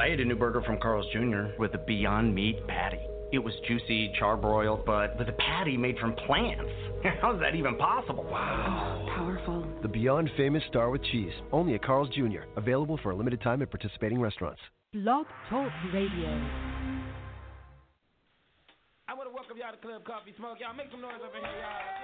I ate a new burger from Carl's Jr. with a Beyond Meat patty. It was juicy, charbroiled, but with a patty made from plants. How's that even possible? Wow. Powerful. The Beyond Famous Star with Cheese. Only at Carl's Jr. Available for a limited time at participating restaurants. Blog Talk Radio. I want to welcome y'all to Club Coffee Smoke. Y'all make some noise up in here, y'all.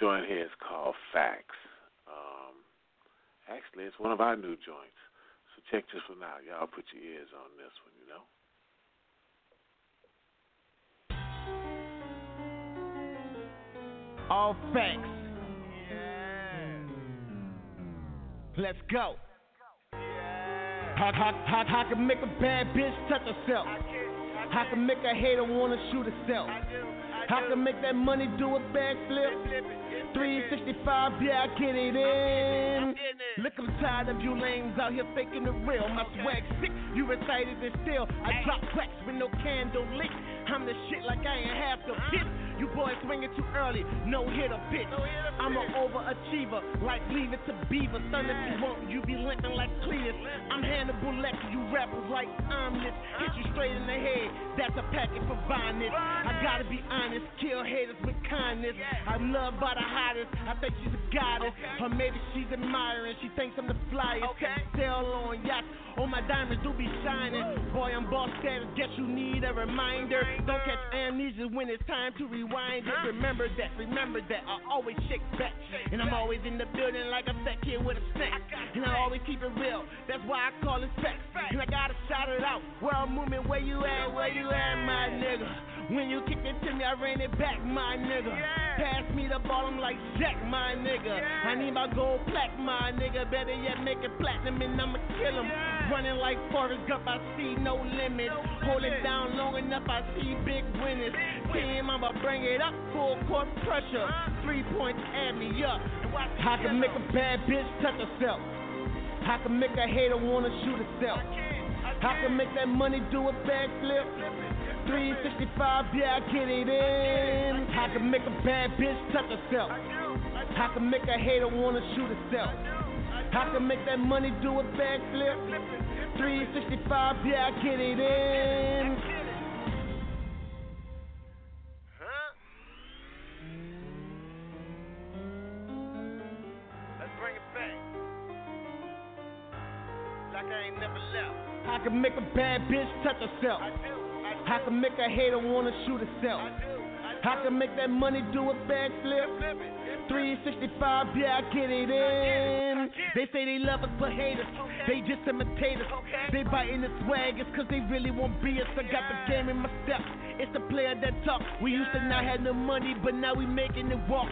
Joint here is called Facts. Um actually it's one of our new joints. So check this one out. Y'all put your ears on this one, you know. All facts. Let's go. How, how, how, how can make a bad bitch touch herself? How can make a hater wanna shoot herself? How can make that money do a backflip? 365, yeah, I get it in. Look, I'm tired of you lames out here faking the real. My swag sick, you recited it still. I drop tracks with no candle lit. I'm the shit like I ain't half the bitch. You boys swinging too early, no hit or pitch. I'm an overachiever, like leave it to Beaver. If you want, you be limping like Cletus. I'm Hannibal Lecter, you rappers like omelets. Hit you straight in the head, that's a packet for violence. I gotta be honest, kill haters with kindness. I'm loved by the hottest, I think she's a goddess. Or maybe she's admiring, she thinks I'm the flyest. Sail on yachts, all my diamonds do be shining. Boy, I'm boss status, guess you need a reminder. Don't catch amnesia when it's time to rewind it. Remember that, remember that. I always shake back. And I'm always in the building like a fat kid with a snack. And I always keep it real. That's why I call it facts. And I gotta shout it out. World movement, where you at? Where you at, my nigga? When you kick it to me, I ran it back, my nigga. Pass me the ball, I'm like Jack, my nigga. I need my gold plaque, my nigga. Better yet, make it platinum and I'ma kill him. Running like Forrest Gump, I see no limit. Hold it down long enough, I see big winners. Team, I'ma bring it up, full court pressure. Three points, add me up. I can make a bad bitch touch herself. I can make a hater wanna shoot herself. I can make that money do a backflip. 365, yeah, I get it in. I can make a bad bitch touch herself. I can make a hater wanna shoot herself. I can make that money do a backflip. 365, yeah, I get it in. Let's bring it back. Like I ain't never left. I can make a bad bitch touch herself. I do. I do. I can make a hater wanna shoot herself. I. I can make that money do a backflip. Flip it. 365, yeah, I get it in. They say they love us but hate us. They just imitate us. They biting the swag, it's cause they really want be us. I got the game in my step. It's the player that talk. We used to not have no money, but now we making it walk.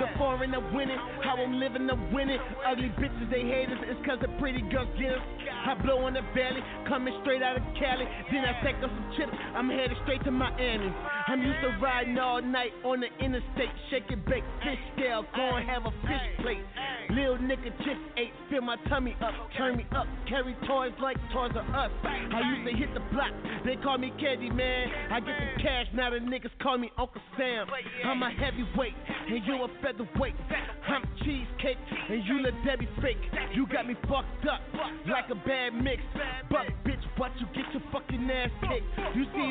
The foreign are winning, how I'm living, I'm winning. Ugly bitches, they hate us, it's cause the pretty girls get us. I blow on the valley, coming straight out of Cali. Then I take up some chips, I'm headed straight to Miami. I'm used to riding all night on the interstate, shaking baked fish scale, go and have a fish plate. Lil nigga just ate, fill my tummy up, turn me up, carry toys like toys of us. I used to hit the block, they call me Candy Man. I get the cash, now the niggas call me Uncle Sam. I'm a heavyweight, and you a featherweight. I'm cheesecake, and you little Debbie fake. You got me fucked up like a bad mix. But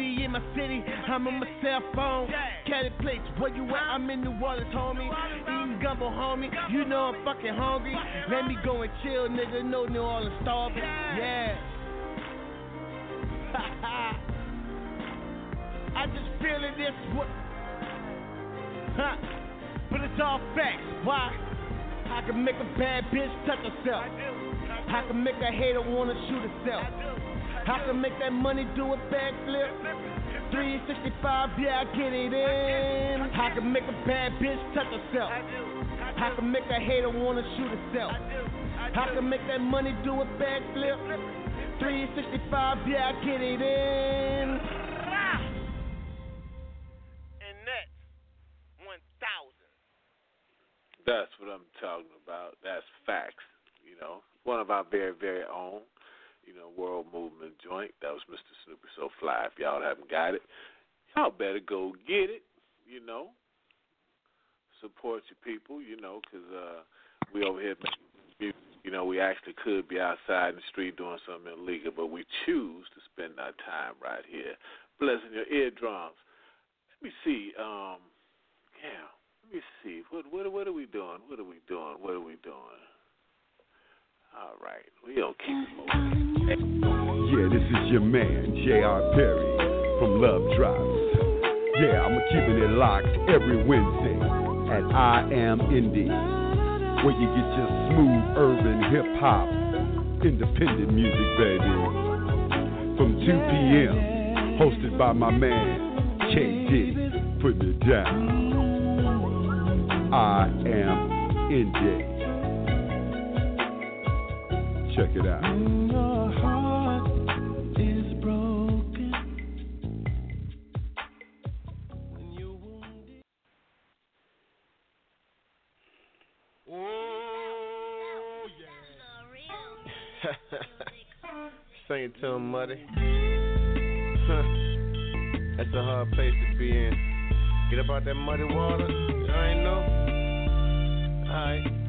You in my city, I'm on my cell phone. Caddy plates, where you at? I'm in New Orleans, homie. Eating gumbo, homie. You know I'm fucking hungry. Let me go and chill, nigga. No New Orleans starving. Yeah. I just feeling this. What? Huh? But it's all facts. Why? I can make a bad bitch touch herself. I can make a hater wanna shoot herself. I can make that money do a backflip. 365, yeah, I get it in. I can make a bad bitch touch herself. I can make a hater wanna shoot herself. I can make that money do a backflip. 365, yeah, I get it in. And that's 1,000. That's what I'm talking about. That's facts. You know, one of our very, very own, you know, world movement joint. That was Mr. Snoopy So Fly. If y'all haven't got it, y'all better go get it. You know, support your people. You know, 'cause uh, we over here. You know, we actually could be outside in the street doing something illegal, but we choose to spend our time right here, blessing your eardrums. Let me see. Um, yeah. Let me see. What what what are we doing? What are we doing? What are we doing? All right. We don't keep moving. Yeah, this is your man, J.R. Perry from Love Drops. Yeah, I'm keeping it locked every Wednesday at I Am Indi, where you get your smooth urban hip hop, independent music, baby. From 2 p.m., hosted by my man, K. Diddy, putting it down. I Am Indi. Check it out. Sing it to him, Muddy. Huh. That's a hard place to be in. Get up out that muddy water. You ain't know. Alright.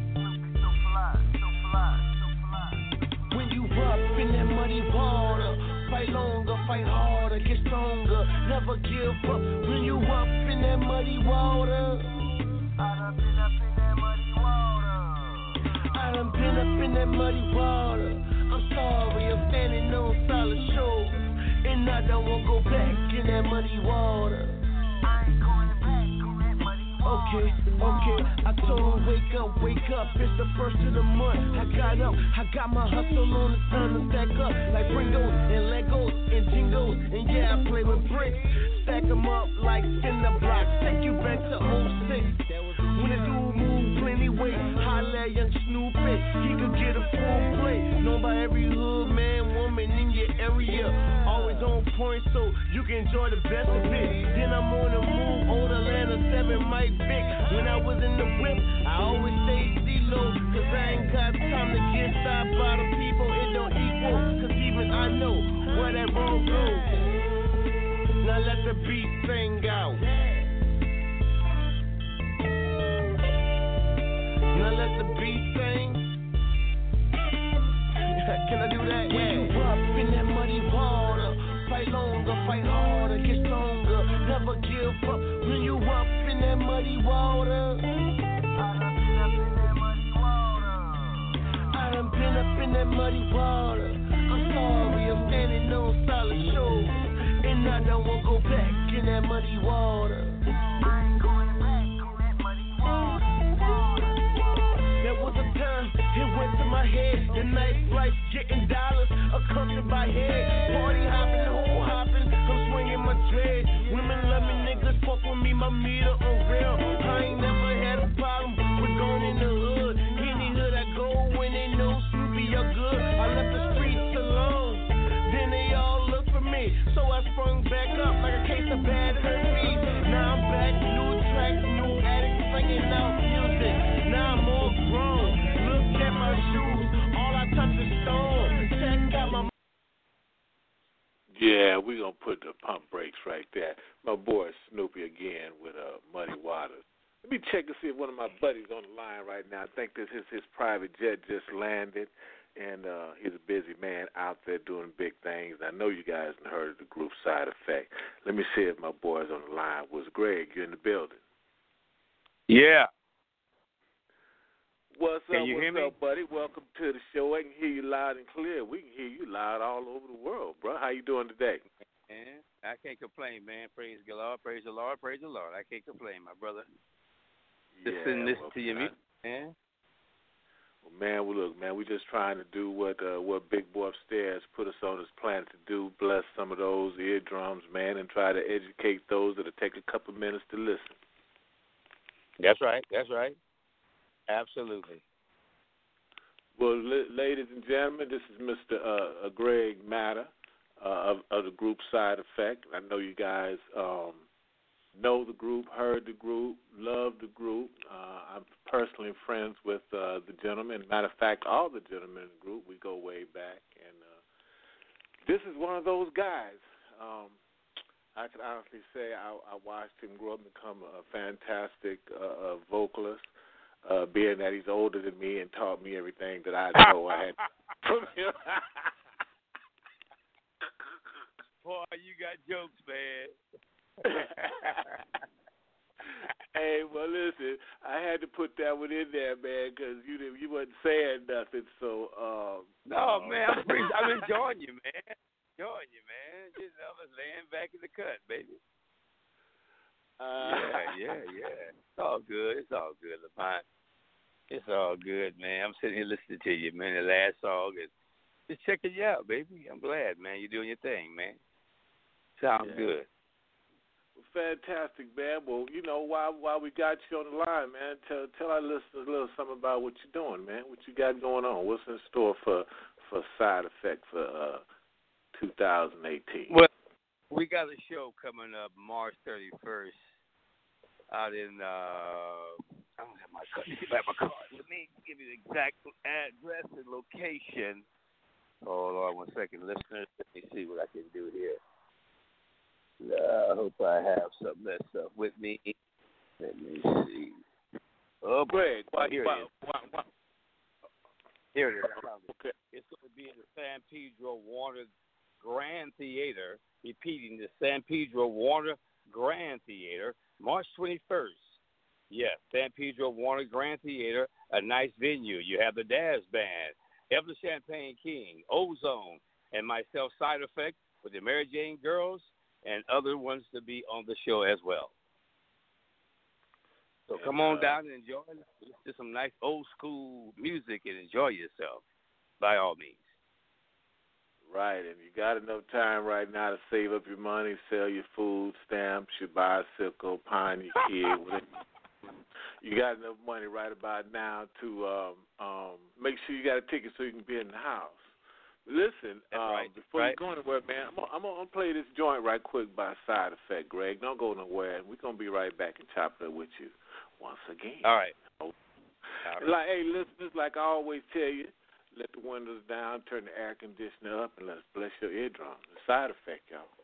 Get stronger, never give up. When you up in that muddy water, I done been up in that muddy water. I done been up in that muddy water. I'm sorry, I'm standing on solid shores, and I don't wanna go back in that muddy water. I ain't going back on that muddy water. Okay, okay. I told her, wake up, wake up. It's the first of the month. I got up, I got my hustle on. It's time to stack up. Like Pringles and Legos and Jingles. And yeah, I play with bricks. Stack them up like cinder blocks. Take you back to 06. When the dude move plenty weight, holla at young Snoopy. He could get a full plate. Known by every hood man, woman in your area. Always point, so you can enjoy the best of it. Then I'm on the move, old Atlanta 7 Mike Vick. When I was in the whip, I always stayed D-low. Cause I ain't got time to get stopped by the people, it don't equal. Cause even I know where that road goes. Now let the beat sing out. Now let the beat sing. Can I do that? When longer, fight harder, get stronger, never give up. When you walk in that muddy water. I done been up in that muddy water. I done been up in that muddy water. I'm sorry, I'm standing on solid shores. And I don't wanna go back in that muddy water. I ain't going back on that muddy water. There was a time it went to my head. The night life getting dollars, accompanied by head. Party dread. Women love me, niggas fuck with me, my meter on real. I ain't never had a problem with going in the hood. Any hood I go when they know Snoopy, you're good. I left the streets alone. Then they all look for me. So I sprung back up like a case of bad herpes. Yeah, we're going to put the pump brakes right there. My boy Snoopy again with uh, Muddy Waters. Let me check and see if one of my buddies on the line right now. I think this is his private jet just landed, and uh, he's a busy man out there doing big things. I know you guys have heard of the group side effect. Let me see if my boy's on the line. Was Greg? you're in the building? Yeah. What's Can up? you What's hear me? up, buddy? Welcome to the show. I can hear you loud and clear. We can hear you loud all over the world, bro. How you doing today? Man, I can't complain, man. Praise the Lord, praise the Lord, praise the Lord. I can't complain, my brother. Listen, listen well, to your man. music, man. Well, man, well, look, man, we're just trying to do what uh, what Big Boy upstairs put us on this planet to do. Bless some of those eardrums, man, and try to educate those that'll take a couple minutes to listen. That's right, that's right. Absolutely. Well, ladies and gentlemen, this is Mr. Uh, uh, Greg Matta uh, of, of the group Side Effect. I know you guys um, know the group, heard the group, love the group. Uh, I'm personally friends with uh, the gentleman. Matter of fact, all the gentlemen in the group, we go way back. And uh, this is one of those guys. Um, I can honestly say I, I watched him grow up and become a fantastic vocalist. Uh, being that he's older than me and taught me everything that I know I had from him. Boy, you got jokes, man. hey, well, listen, I had to put that one in there, man, because you didn't- you wasn't saying nothing. So, um, No, uh, man, I'm, pretty, I'm enjoying you, man. Enjoying you, man. You know, I'm just laying back in the cut, baby. Uh, Yeah, yeah, yeah. It's all good. It's all good, Lamont. It's all good, man. I'm sitting here listening to you, man. The last song is just checking you out, baby. I'm glad, man. You're doing your thing, man. Sounds Yeah. good. Fantastic, man. Well, you know, while while we got you on the line, man, tell tell our listeners a little something about what you're doing, man. What you got going on? What's in store for for side effect for uh 2018? Well, we got a show coming up March 31st out in. uh I don't have my card. Let me my card. Let me give you the exact address and location. Hold on one second, listeners. Let me see what I can do here. Uh, I hope I have some of that stuff with me. Let me see. Oh, Greg, why, here why, it is. why, why, Here it is. I found it. okay. It's going to be in the San Pedro Warner Grand Theater. Repeating the San Pedro Warner Grand Theater, March 21st. Yes, San Pedro Warner Grand Theater, a nice venue. You have the Daz Band, Evelyn Champagne King, Ozone, and myself, Side Effect, with the Mary Jane Girls, and other ones to be on the show as well. So come on uh, down and enjoy. Listen to some nice old school music and enjoy yourself, by all means. Right, and you got enough time right now to save up your money, sell your food stamps, your bicycle, pine your kid. You got enough money right about now to um, um, make sure you got a ticket so you can be in the house. Listen, um, right. before right. you go anywhere, man, I'm gonna, I'm gonna play this joint right quick by side effect, Greg. Don't go nowhere, and we're gonna be right back and chop it up with you once again. All right. Oh. All right. Like, hey, listeners, like I always tell you, let the windows down, turn the air conditioner up, and let's bless your eardrum. The side effect, y'all.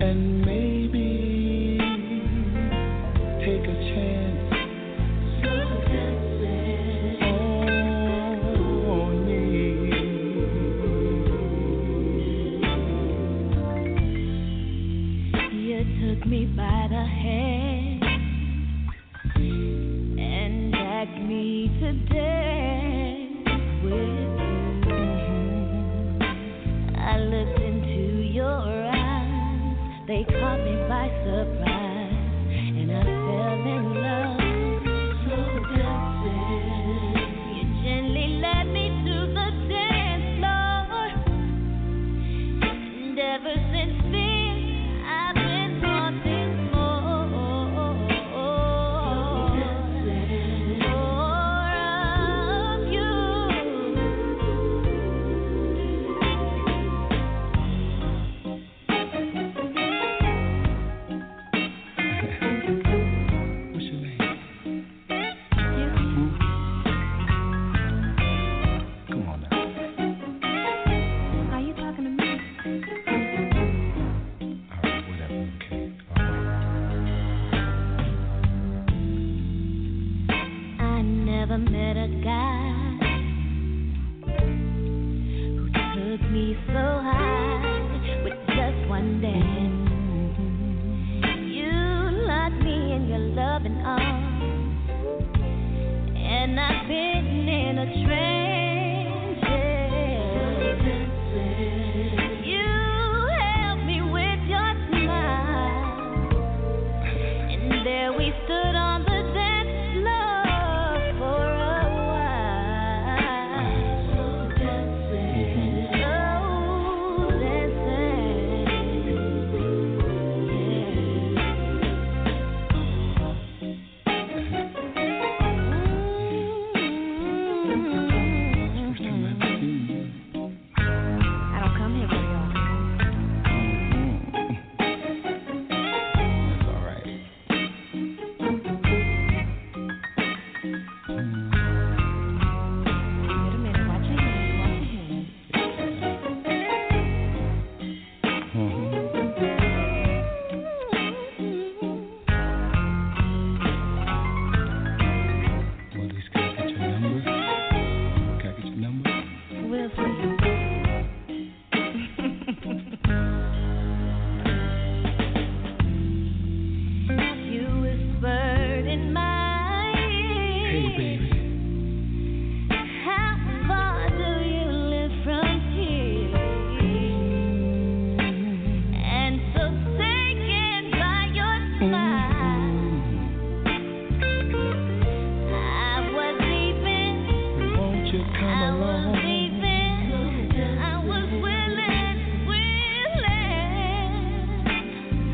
and make and I've been in a trance.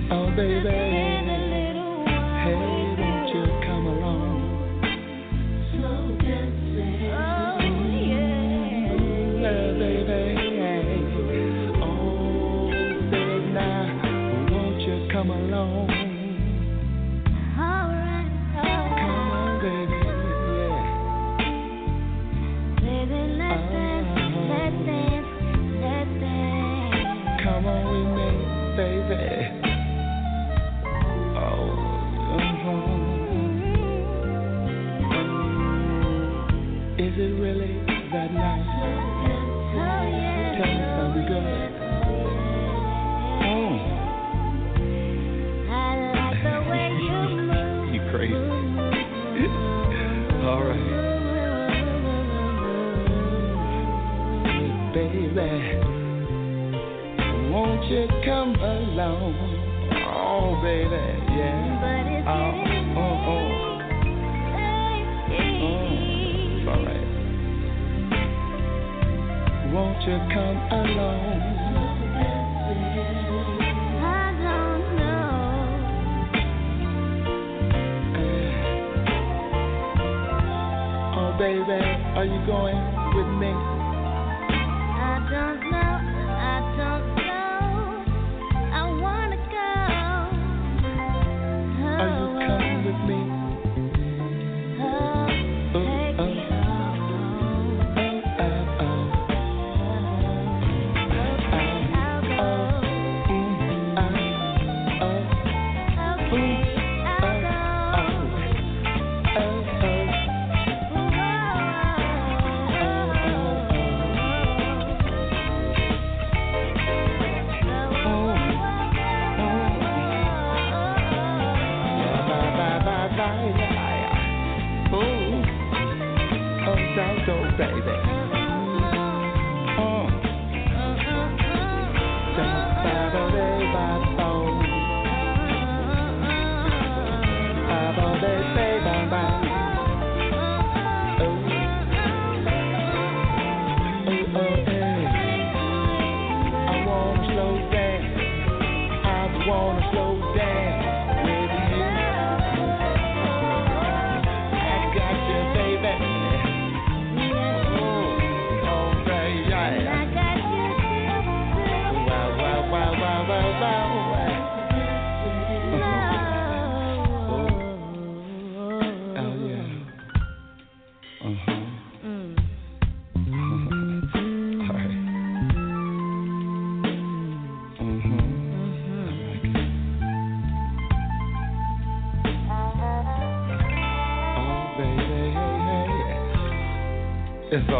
Oh, baby.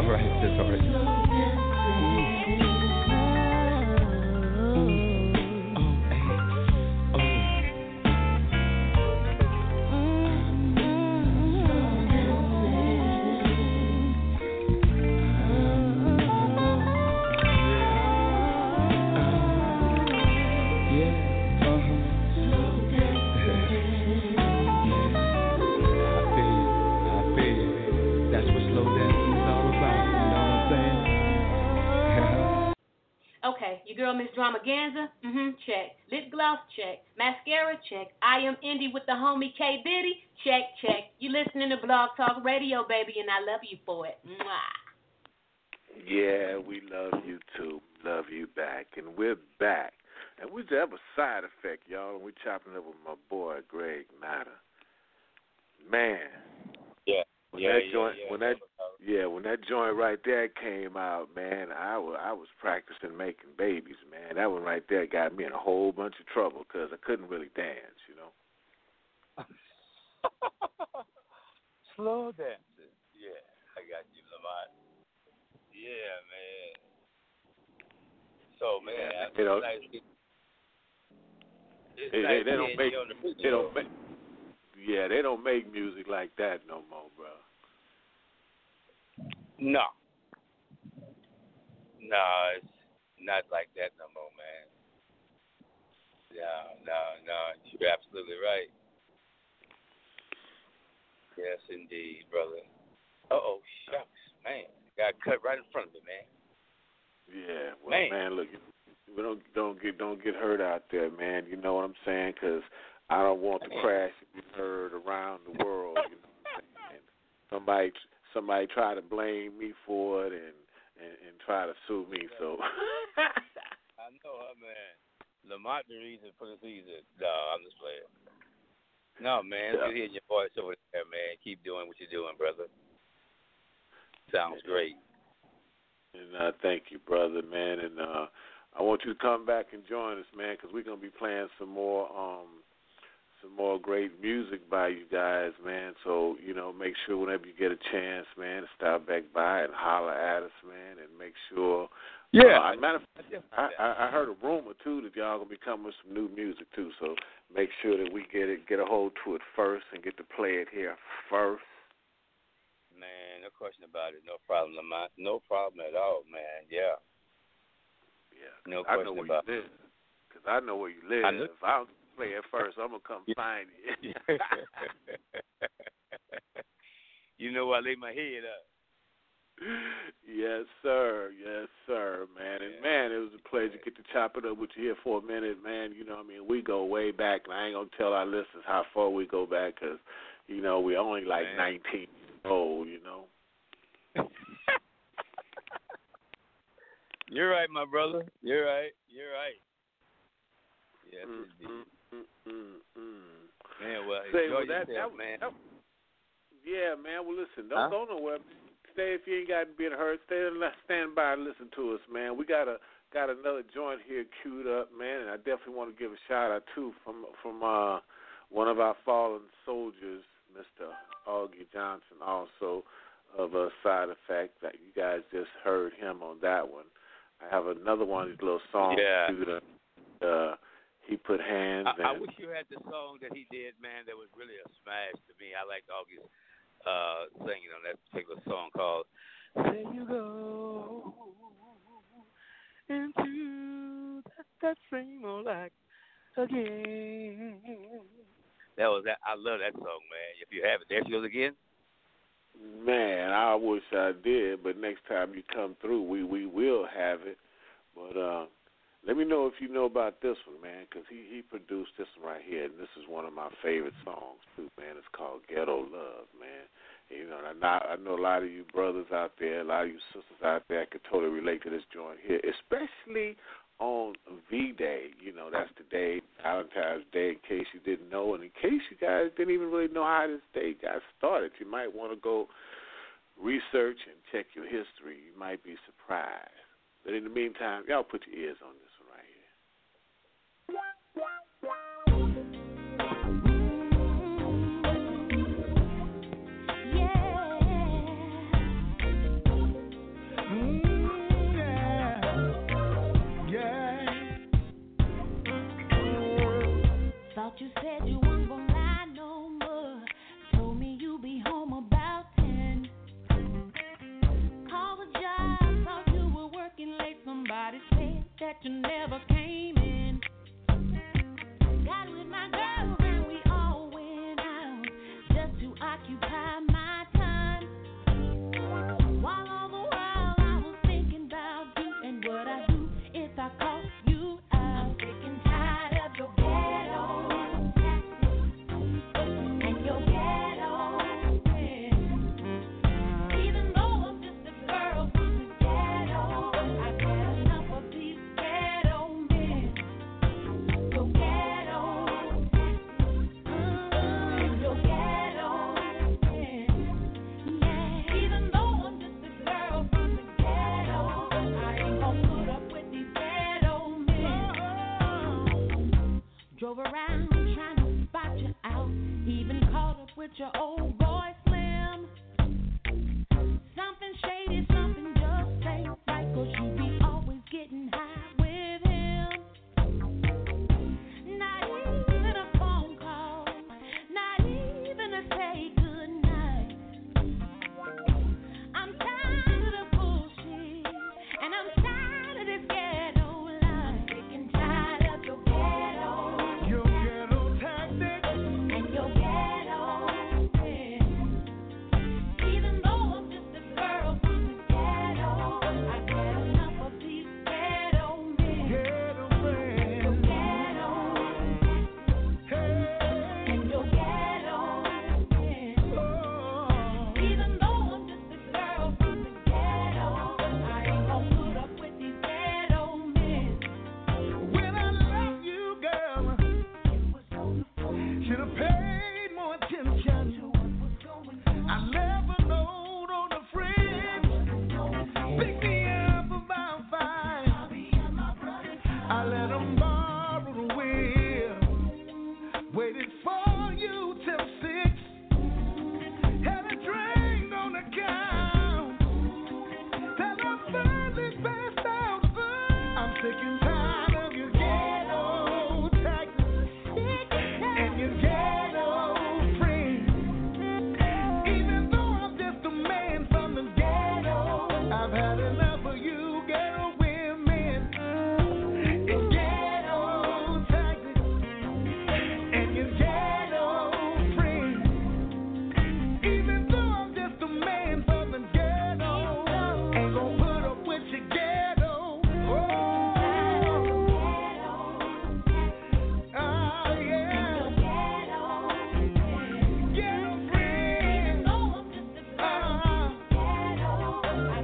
Hey. Your girl Miss Dramaganza, mm-hmm, check. Lip gloss, check. Mascara, check. I am Indi with the homie K Diddy, check, check. You listening to Blog Talk Radio, baby, and I love you for it. Mwah. Yeah, we love you too. Love you back. And we're back. And we just have a side effect, y'all. And we're chopping up with my boy, Greg Matta. Man. Yeah. When Yeah, that yeah, joint, yeah. when that, yeah, when that joint right there came out, man, I was I was practicing making babies, man. That one right there got me in a whole bunch of trouble because I couldn't really dance, you know. Slow dancing. Yeah, I got you, Lamont. Yeah, man. So, man, Yeah, you know, nice it's They, they, nice they don't make the they don't make yeah they don't make music like that no more, bro. No. No, it's not like that no more, man. No, no, no. You're absolutely right. Yes, indeed, brother. Uh oh, shucks, man. Got cut right in front of me, man. Yeah, well, Man. man, look, we don't don't get don't get hurt out there, man. You know what I'm saying? 'Cause I don't want the crash to be heard around the world. You know what I'm saying? Somebody somebody try to blame me for it and and, and try to sue me. So I know her, man. Lamont the reason for the season. No, I'm just playing. No, man. Yeah. good hearing your voice over there, man. Keep doing what you're doing, brother. Sounds great. And uh, thank you, brother, man. And uh, I want you to come back and join us, man, because we're gonna be playing some more um some more great music by you guys, man. So you know, make sure whenever you get a chance, man, to stop back by and holler at us, man, and make sure. Yeah. Uh, matter of fact, I, I I heard a rumor too that y'all gonna be coming with some new music too. So make sure that we get it, get a hold to it first, and get to play it here first. Man, no question about it. No problem, Lamont. No problem at all, man. Yeah. Yeah. No I question know where about you live. Cause I know where you live. I know- If I don't play it first, I'm gonna come find you. you know I lay my head up. yes, sir. Yes, sir, man. And man, it was a pleasure to get to chop it up with you here for a minute, man. You know, I mean, we go way back, and I ain't gonna tell our listeners how far we go back, cause you know we're only like Man. 19 years old. You know. You're right, my brother. You're right. You're right. Yes, Mm, indeed. mm, mm, mm. Man, well, Say, well, that, yourself, that, man. that- yeah, man. Well, listen, don't go nowhere. Stay if you ain't got to be in. Stay and stand by and listen to us, man. We got a got another joint here queued up, man, and I definitely want to give a shout out too from from uh one of our fallen soldiers, Mr. Augie Johnson, also of a side effect that you guys just heard him on that one. I have another one, his little song Yeah. queued up. Uh, he put hands I, I wish you had the song that he did, man. That was really a smash to me. I liked August uh, singing on that particular song called "There You Go Into That, that Same Old Life Again." That was that. I love that song, man. If you have it, there she goes again. Man, I wish I did, but next time you come through, we we will have it. But uh, let me know if you know about this one, man, because he he produced this one right here, and this is one of my favorite songs too, man. It's called Ghetto Love, man. You know, and I, I know a lot of you brothers out there, a lot of you sisters out there could totally relate to this joint here, especially on V Day. You know, that's the day, Valentine's Day, in case you didn't know, and in case you guys didn't even really know how this day got started, you might want to go research and check your history. You might be surprised. But in the meantime, y'all put your ears on this yeah.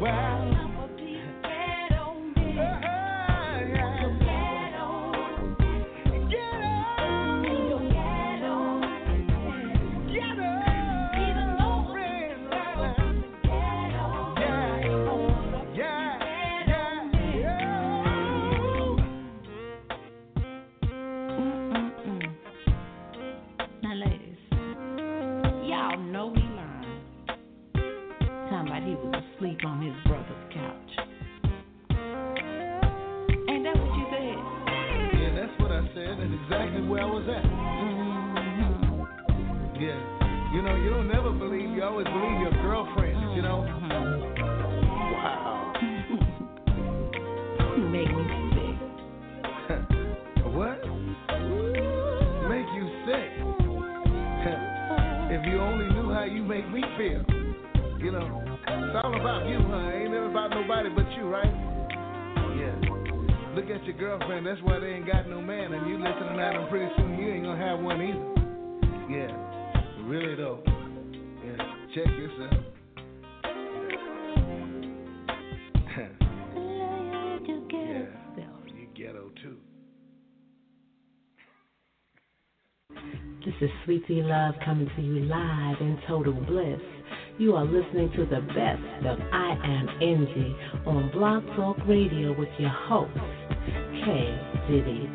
Well, love coming to you live in total bliss. You are listening to the best of I Am Angie on Block Talk Radio with your host, K. Diddy.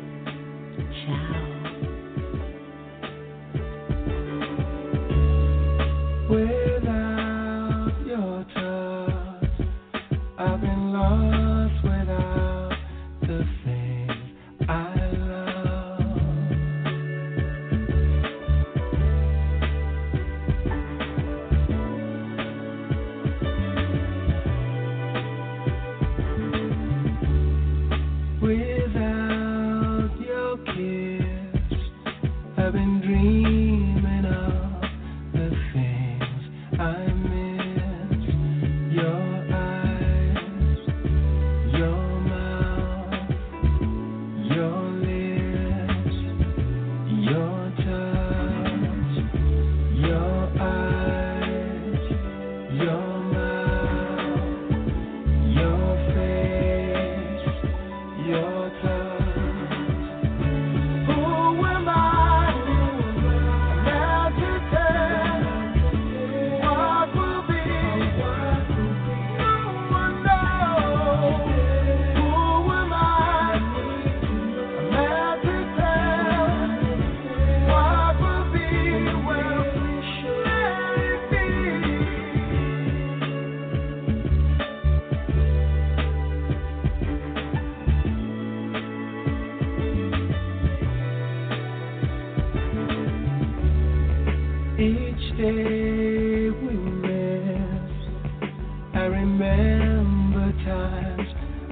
times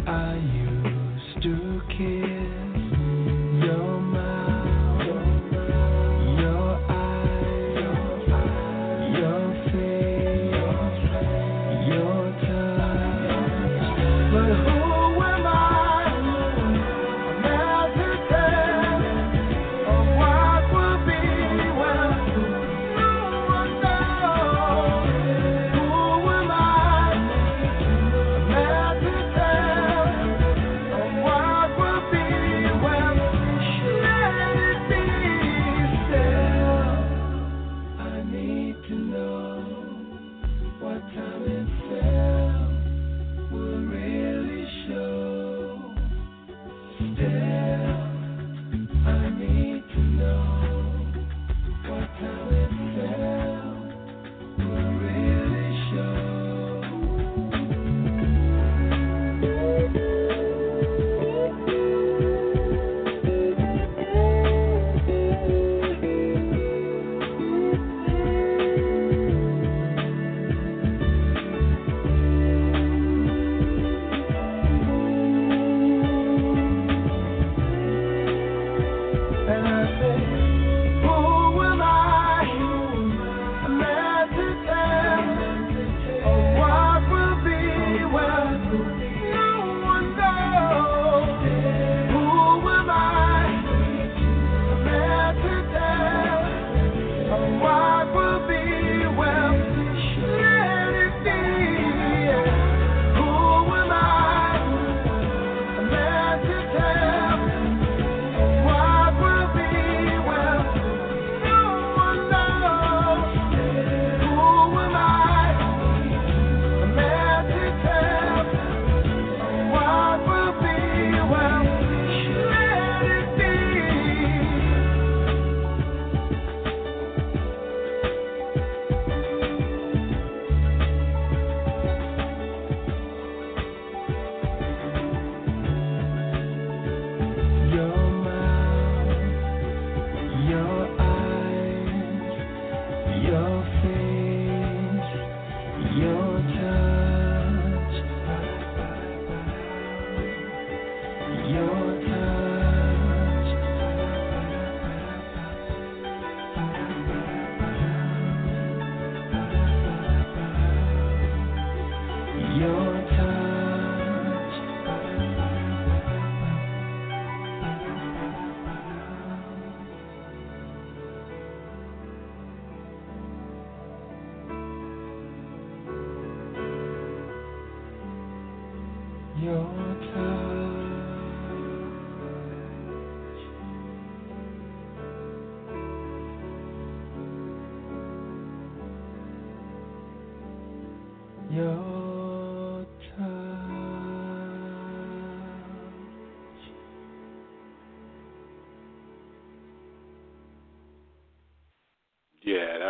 I used to kiss.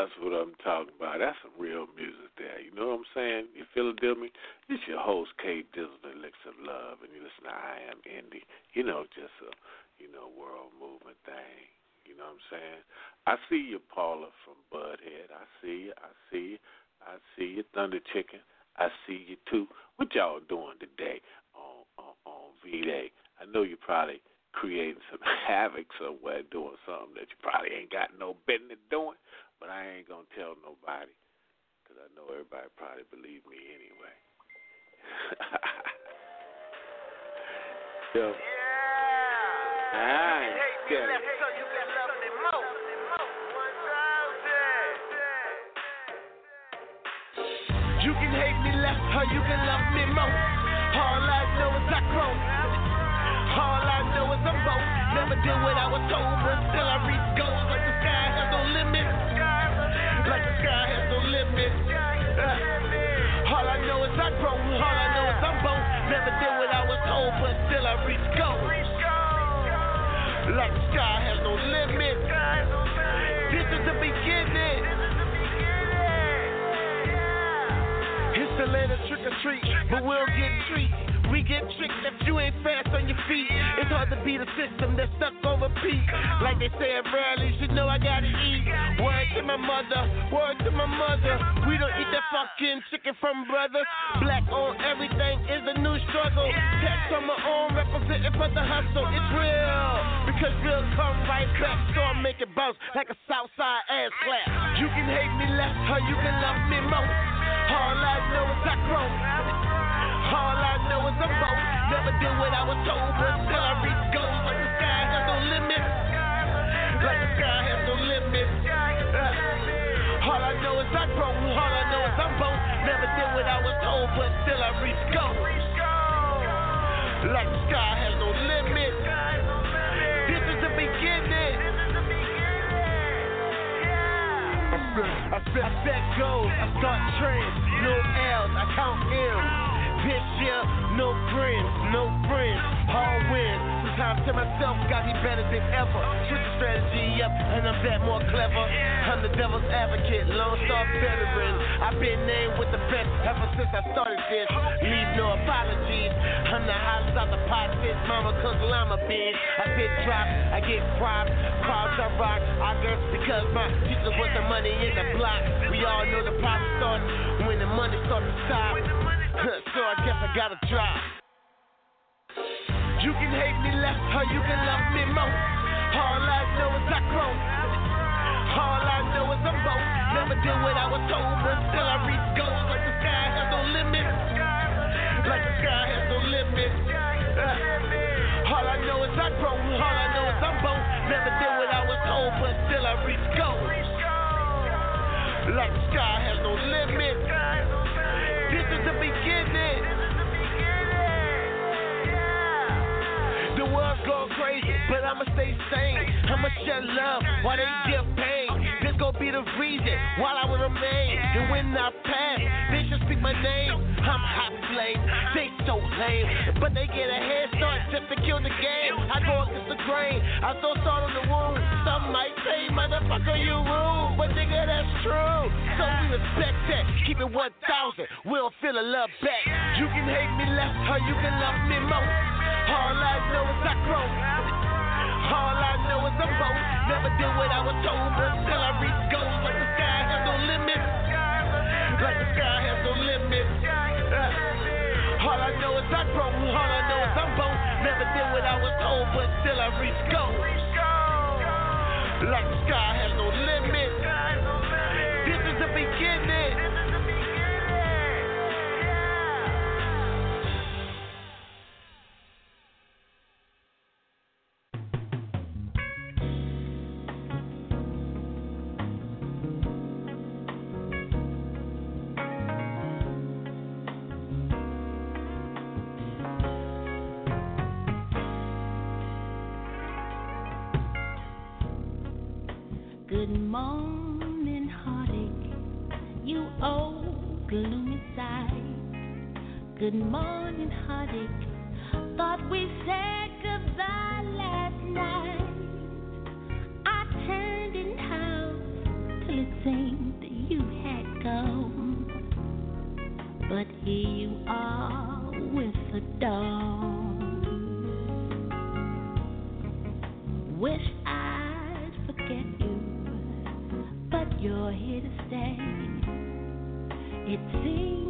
That's what I'm talking about. That's some real music there. You know what I'm saying? You feel it, me? It's your host, K Dizzle, the Elixir of Love, and you listen to I Am Indi. You know, just a, you know, world movement thing. You know what I'm saying? I see you, Paula from Budhead. I see you. I see you. I see you, Thunder Chicken. I see you too. What y'all doing today on on, on V Day? I know you probably creating some havoc somewhere, doing something that you probably ain't got no business doing. But I ain't gonna tell nobody, cause I know everybody probably believe me anyway. so, yeah. I ain't scared. You can love me more. You can hate me less, or you can love me more. All I know is I grow. Did what I was told, but still I reach goals like the sky has no limit. Like the sky has no limit. Uh, all I know is I grow. All I know is I'm both. Never did what I was told, but still I reach goals. Like the sky has no limit. This is the beginning. It's the of trick or treat, but we'll get treats. We get tricked if you ain't fast on your feet. It's hard to beat a system that's stuck on repeat. Like they say at Bradley, you know I gotta eat. Word to my mother, word to my mother. We don't eat that fucking chicken from brothers. Black on everything is a new struggle. Tax on my own, representing for the hustle. It's real, because real come right back. So I make it bounce like a Southside ass clap. You can hate me less, or you can love me more. All I know is I grow. All I know is I'm bold. Never did what I was told, but still I reach goals like the sky has no limit. Like the sky has no limit. Uh, all I know is I grow. All I know is I'm bold. Never did what I was told, but still I reach goals. Like the sky has no limit. This is the beginning. I set, I set goals, I start trends, no L's, I count M's. This year, no friends, no friends, all wins. Sometimes to myself, got me better than ever. Switch the strategy up, and I'm that more clever. I'm the devil's advocate, Lone Star veteran. I've been named with the best ever since I started this. Leave no apologies. I'm the hottest out the pot, fit mama, cook llama beans. I fit drops, I get props, crowds I rock. I guess because my teachers was the money in the block. We all know the problem starts when the money starts to stop. so I guess I gotta drop. You can hate me less, or you can love me more. All I know is I grow. All I know is I'm both. Never did what I was told, but still I reach goals like the sky has no limit. Like the sky has no limit. Uh, all I know is I grow. All I know is I'm both. Never did what I was told, but still I reach goals. Like the sky has no limit. Going crazy, but I'ma stay sane. I'ma share love while they give pain. This gon' be the reason while I will remain. And when I pass, they should speak my name. I'm hot flame, they so lame, but they get a head start just to kill the game. I go against the grain, I throw salt on the wound. Some might say, motherfucker, you rude, but nigga, that's true. So we respect that, keep it 1,000. We'll feel the love back. You can hate me less, or you can love me more. All I know is I grow. All I know is I'm bold. Never did what I was told, but still I reach goals like the sky has no limit. Like the sky has no limit. Uh, all I know is I grow. All I know is I'm bold. Never did what I was told, but still I reach goals. Like the sky has no limit. This is the beginning. morning heartache, you old gloomy sight. Good morning heartache, thought we said goodbye last night. I turned in house till it seemed that you had gone, but here you are with the dawn. Wish it seems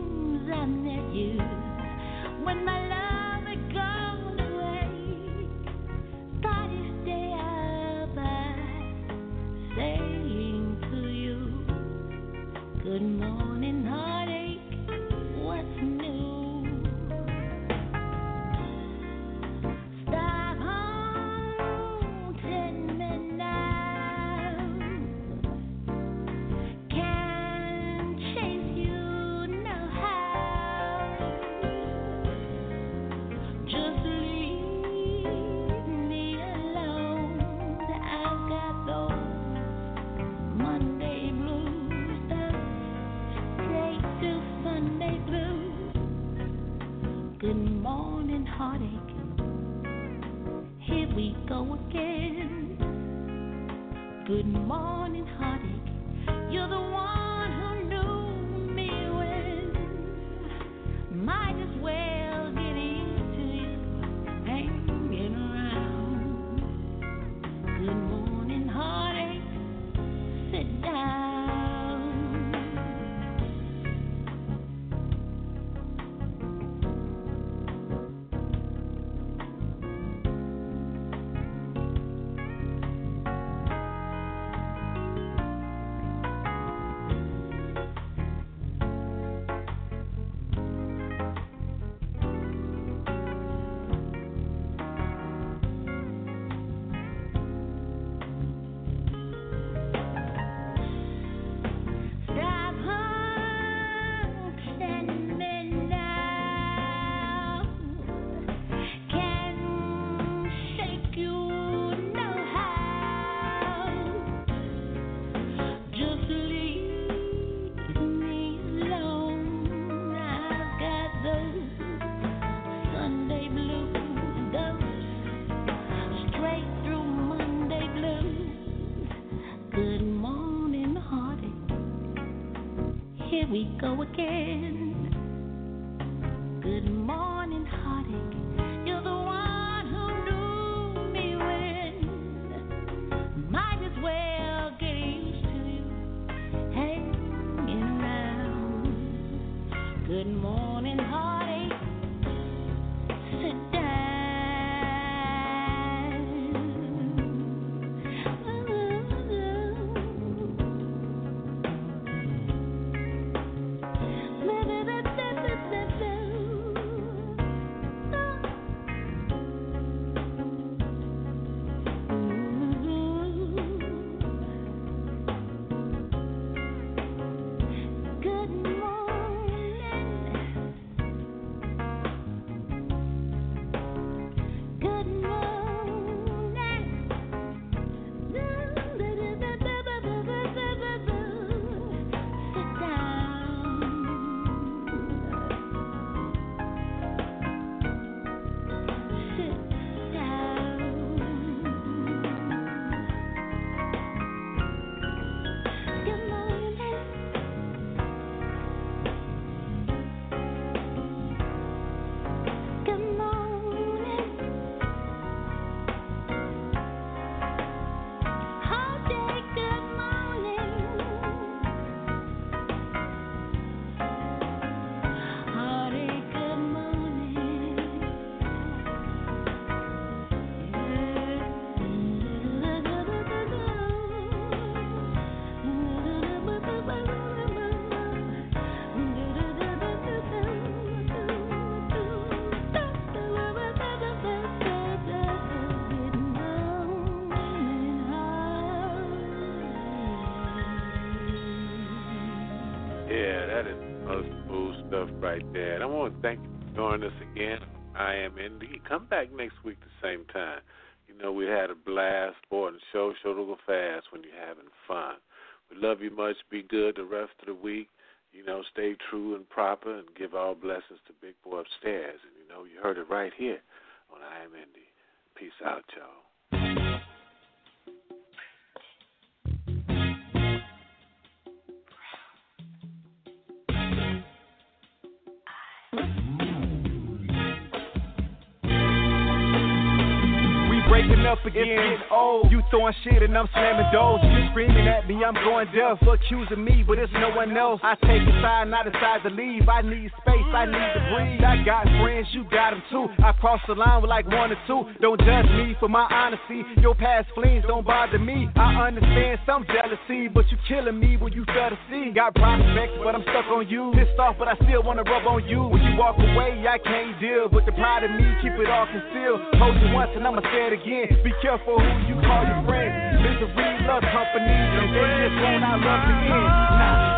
am. And come back next week the same time. You know, we had a blast, boy, and show, show to go fast when you're having fun. We love you much. Be good the rest of the week. You know, stay true and proper and give all blessings to Big Boy upstairs. And you know, you heard it right here on I Am Indi. Peace out, y'all. Up again. Old. You throwing shit and I'm slamming doors. You screaming at me, I'm going deaf. For accusing me, but it's no one else. I take a side, not decide to leave. I need space, I need to breathe. I got friends, you got them too. I cross the line with like one or two. Don't judge me for my honesty. Your past flings don't bother me. I understand some jealousy, but you killing me when you fail to see. Got prospects, but I'm stuck on you. Pissed off, but I still wanna rub on you. When you walk away, I can't deal with the pride of me. Keep it all concealed. Told you once and I'ma say it again. Be careful who you call your friends. Misery love company, and they just won't I love again. Nah.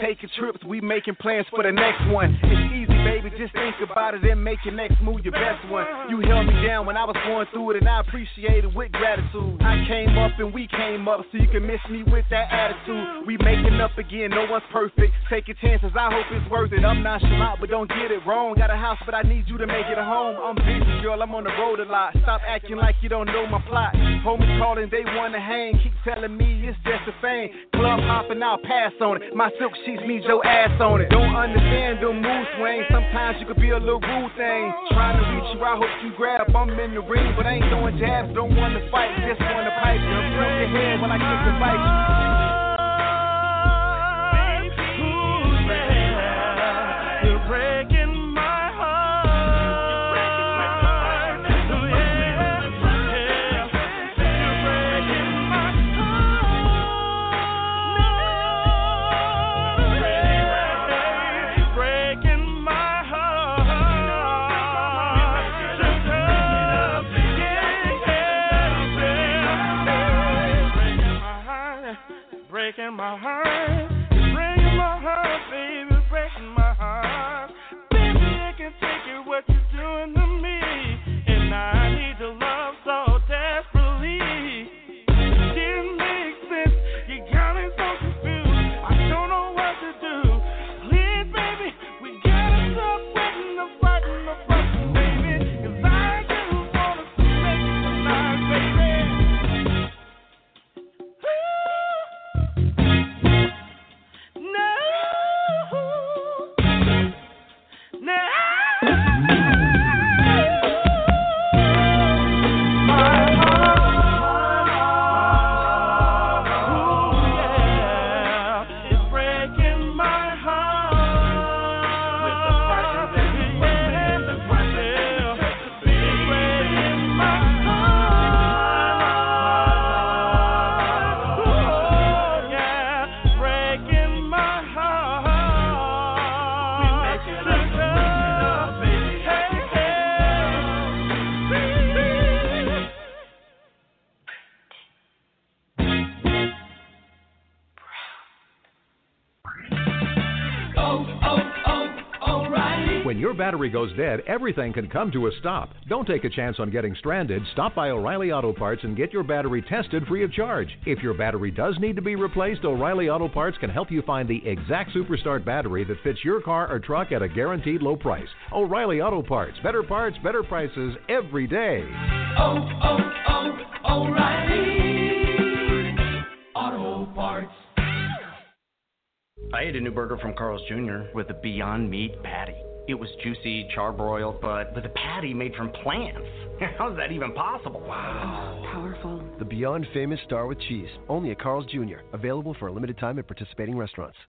Taking trips, we making plans for the next one. It's easy, baby, just think about it and make your next move your best one. You held me down when I was going through it, and I appreciate it with gratitude. I came up and we came up, so you can miss me with that attitude. We making up again, no one's perfect. Take your chances, I hope it's worth it. I'm nonchalant, but don't get it wrong. Got a house, but I need you to make it a home. I'm busy, girl, I'm on the road a lot. Stop acting like you don't know my plot. Homies calling, they wanna hang. Keep telling me it's just a fame. Club hopping, I'll pass on it. My silk sheets need your ass on it. Don't understand the mood swing. Sometimes you could be a little rude thing. Trying to reach you, I hope you grab. I'm in the ring, but I ain't throwing jabs. Don't wanna fight, just wanna pipe. Flip your head when I kick the fight. Breaking my heart, battery goes dead, everything can come to a stop. Don't take a chance on getting stranded. Stop by O'Reilly Auto Parts and get your battery tested free of charge. If your battery does need to be replaced, O'Reilly Auto Parts can help you find the exact Superstart battery that fits your car or truck at a guaranteed low price. O'Reilly Auto Parts. Better parts, better prices every day. Oh, oh, oh, O'Reilly Auto Parts. I ate a new burger from Carl's Jr. with a Beyond Meat patty. It was juicy, charbroiled, but with a patty made from plants. How's that even possible? Wow. Oh, powerful. The Beyond Famous Star with Cheese. Only at Carl's Jr. Available for a limited time at participating restaurants.